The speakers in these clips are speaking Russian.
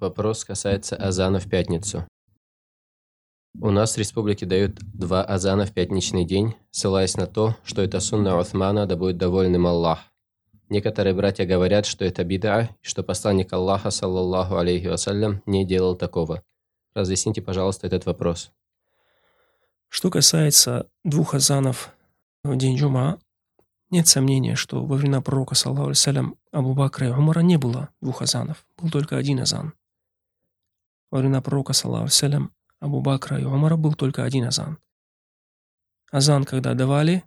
Вопрос касается азана в пятницу. У нас в республике дают два азана в пятничный день, ссылаясь на то, что это сунна Уthмана, да будет доволен им Аллах. Некоторые братья говорят, что это бида, и что посланник Аллаха, саллаллаху алейхи вассалям, не делал такого. Разъясните, пожалуйста, этот вопрос. Что касается двух азанов в день Джума, нет сомнения, что во времена пророка, саллаху алейсалям, Абу Бакра и Умара не было двух азанов, был только один азан. Во времена пророка, саллаху алейсалям, Абу Бакра и Умара был только один азан. Азан, когда давали,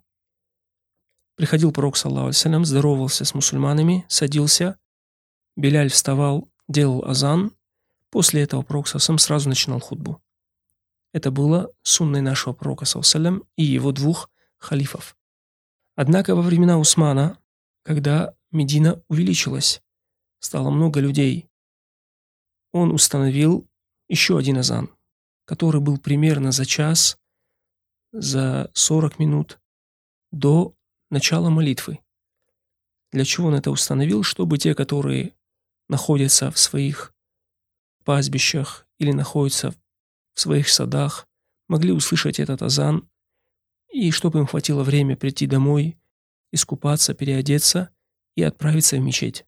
Приходил пророк, саллаху алейсалям, здоровался с мусульманами, садился, Беляль вставал, делал азан, после этого пророк сам сразу начинал худбу. Это было сунной нашего пророка, саллаху и его двух халифов. Однако во времена Усмана, когда Медина увеличилась, стало много людей, он установил еще один азан, который был примерно за час, за 40 минут до начало молитвы. Для чего он это установил? Чтобы те, которые находятся в своих пастбищах или находятся в своих садах, могли услышать этот азан, и чтобы им хватило время прийти домой, искупаться, переодеться и отправиться в мечеть.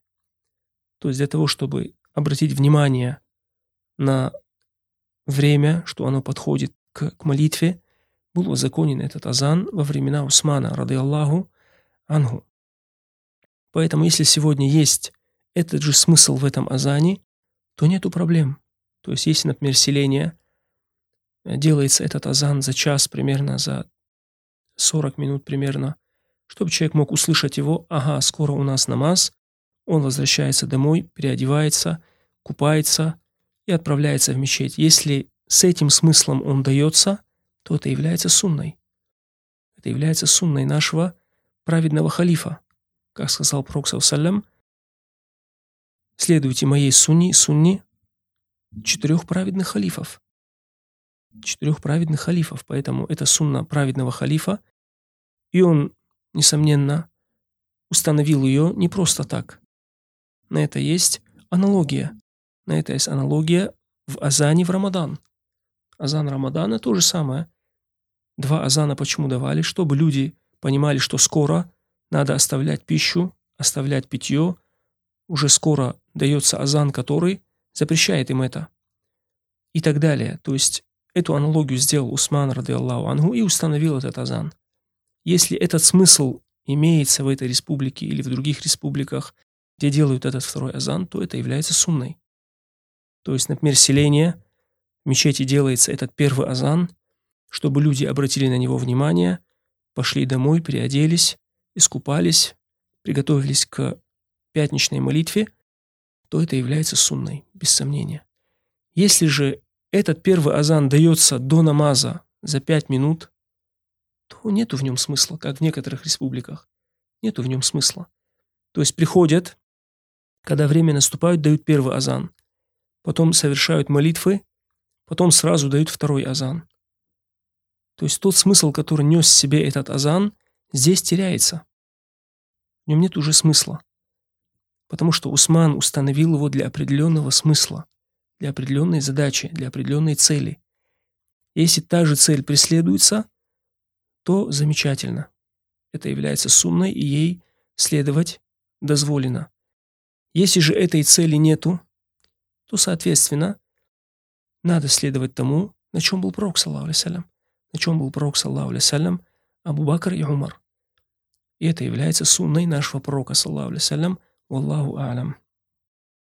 То есть для того, чтобы обратить внимание на время, что оно подходит к, к молитве, был узаконен этот азан во времена Усмана, рады Аллаху, Ангу. Поэтому если сегодня есть этот же смысл в этом азане, то нету проблем. То есть если, например, селение э, делается этот азан за час примерно, за 40 минут примерно, чтобы человек мог услышать его, ага, скоро у нас намаз, он возвращается домой, переодевается, купается и отправляется в мечеть. Если с этим смыслом он дается, то это является сунной. Это является сунной нашего праведного халифа. Как сказал Пророк Саллям, следуйте моей сунни, сунни четырех праведных халифов. Четырех праведных халифов. Поэтому это сунна праведного халифа. И он, несомненно, установил ее не просто так. На это есть аналогия. На это есть аналогия в Азане в Рамадан. Азан Рамадана то же самое. Два азана почему давали? Чтобы люди понимали, что скоро надо оставлять пищу, оставлять питье, уже скоро дается азан, который запрещает им это. И так далее. То есть эту аналогию сделал Усман, рады Аллаху Ангу, и установил этот азан. Если этот смысл имеется в этой республике или в других республиках, где делают этот второй азан, то это является сунной. То есть, например, селение, в мечети делается этот первый азан, чтобы люди обратили на него внимание, пошли домой, переоделись, искупались, приготовились к пятничной молитве, то это является сунной, без сомнения. Если же этот первый азан дается до намаза за пять минут, то нету в нем смысла, как в некоторых республиках. Нету в нем смысла. То есть приходят, когда время наступает, дают первый азан, потом совершают молитвы, потом сразу дают второй азан. То есть тот смысл, который нес в себе этот азан, здесь теряется. В нем нет уже смысла. Потому что Усман установил его для определенного смысла, для определенной задачи, для определенной цели. Если та же цель преследуется, то замечательно. Это является сунной, и ей следовать дозволено. Если же этой цели нету, то, соответственно, надо следовать тому, на чем был пророк, саллаху алейсалям на чем был пророк, саллаху алейсалям, Абу Бакр и Умар. И это является сунной нашего пророка, саллаху алейсалям, Аллаху алям.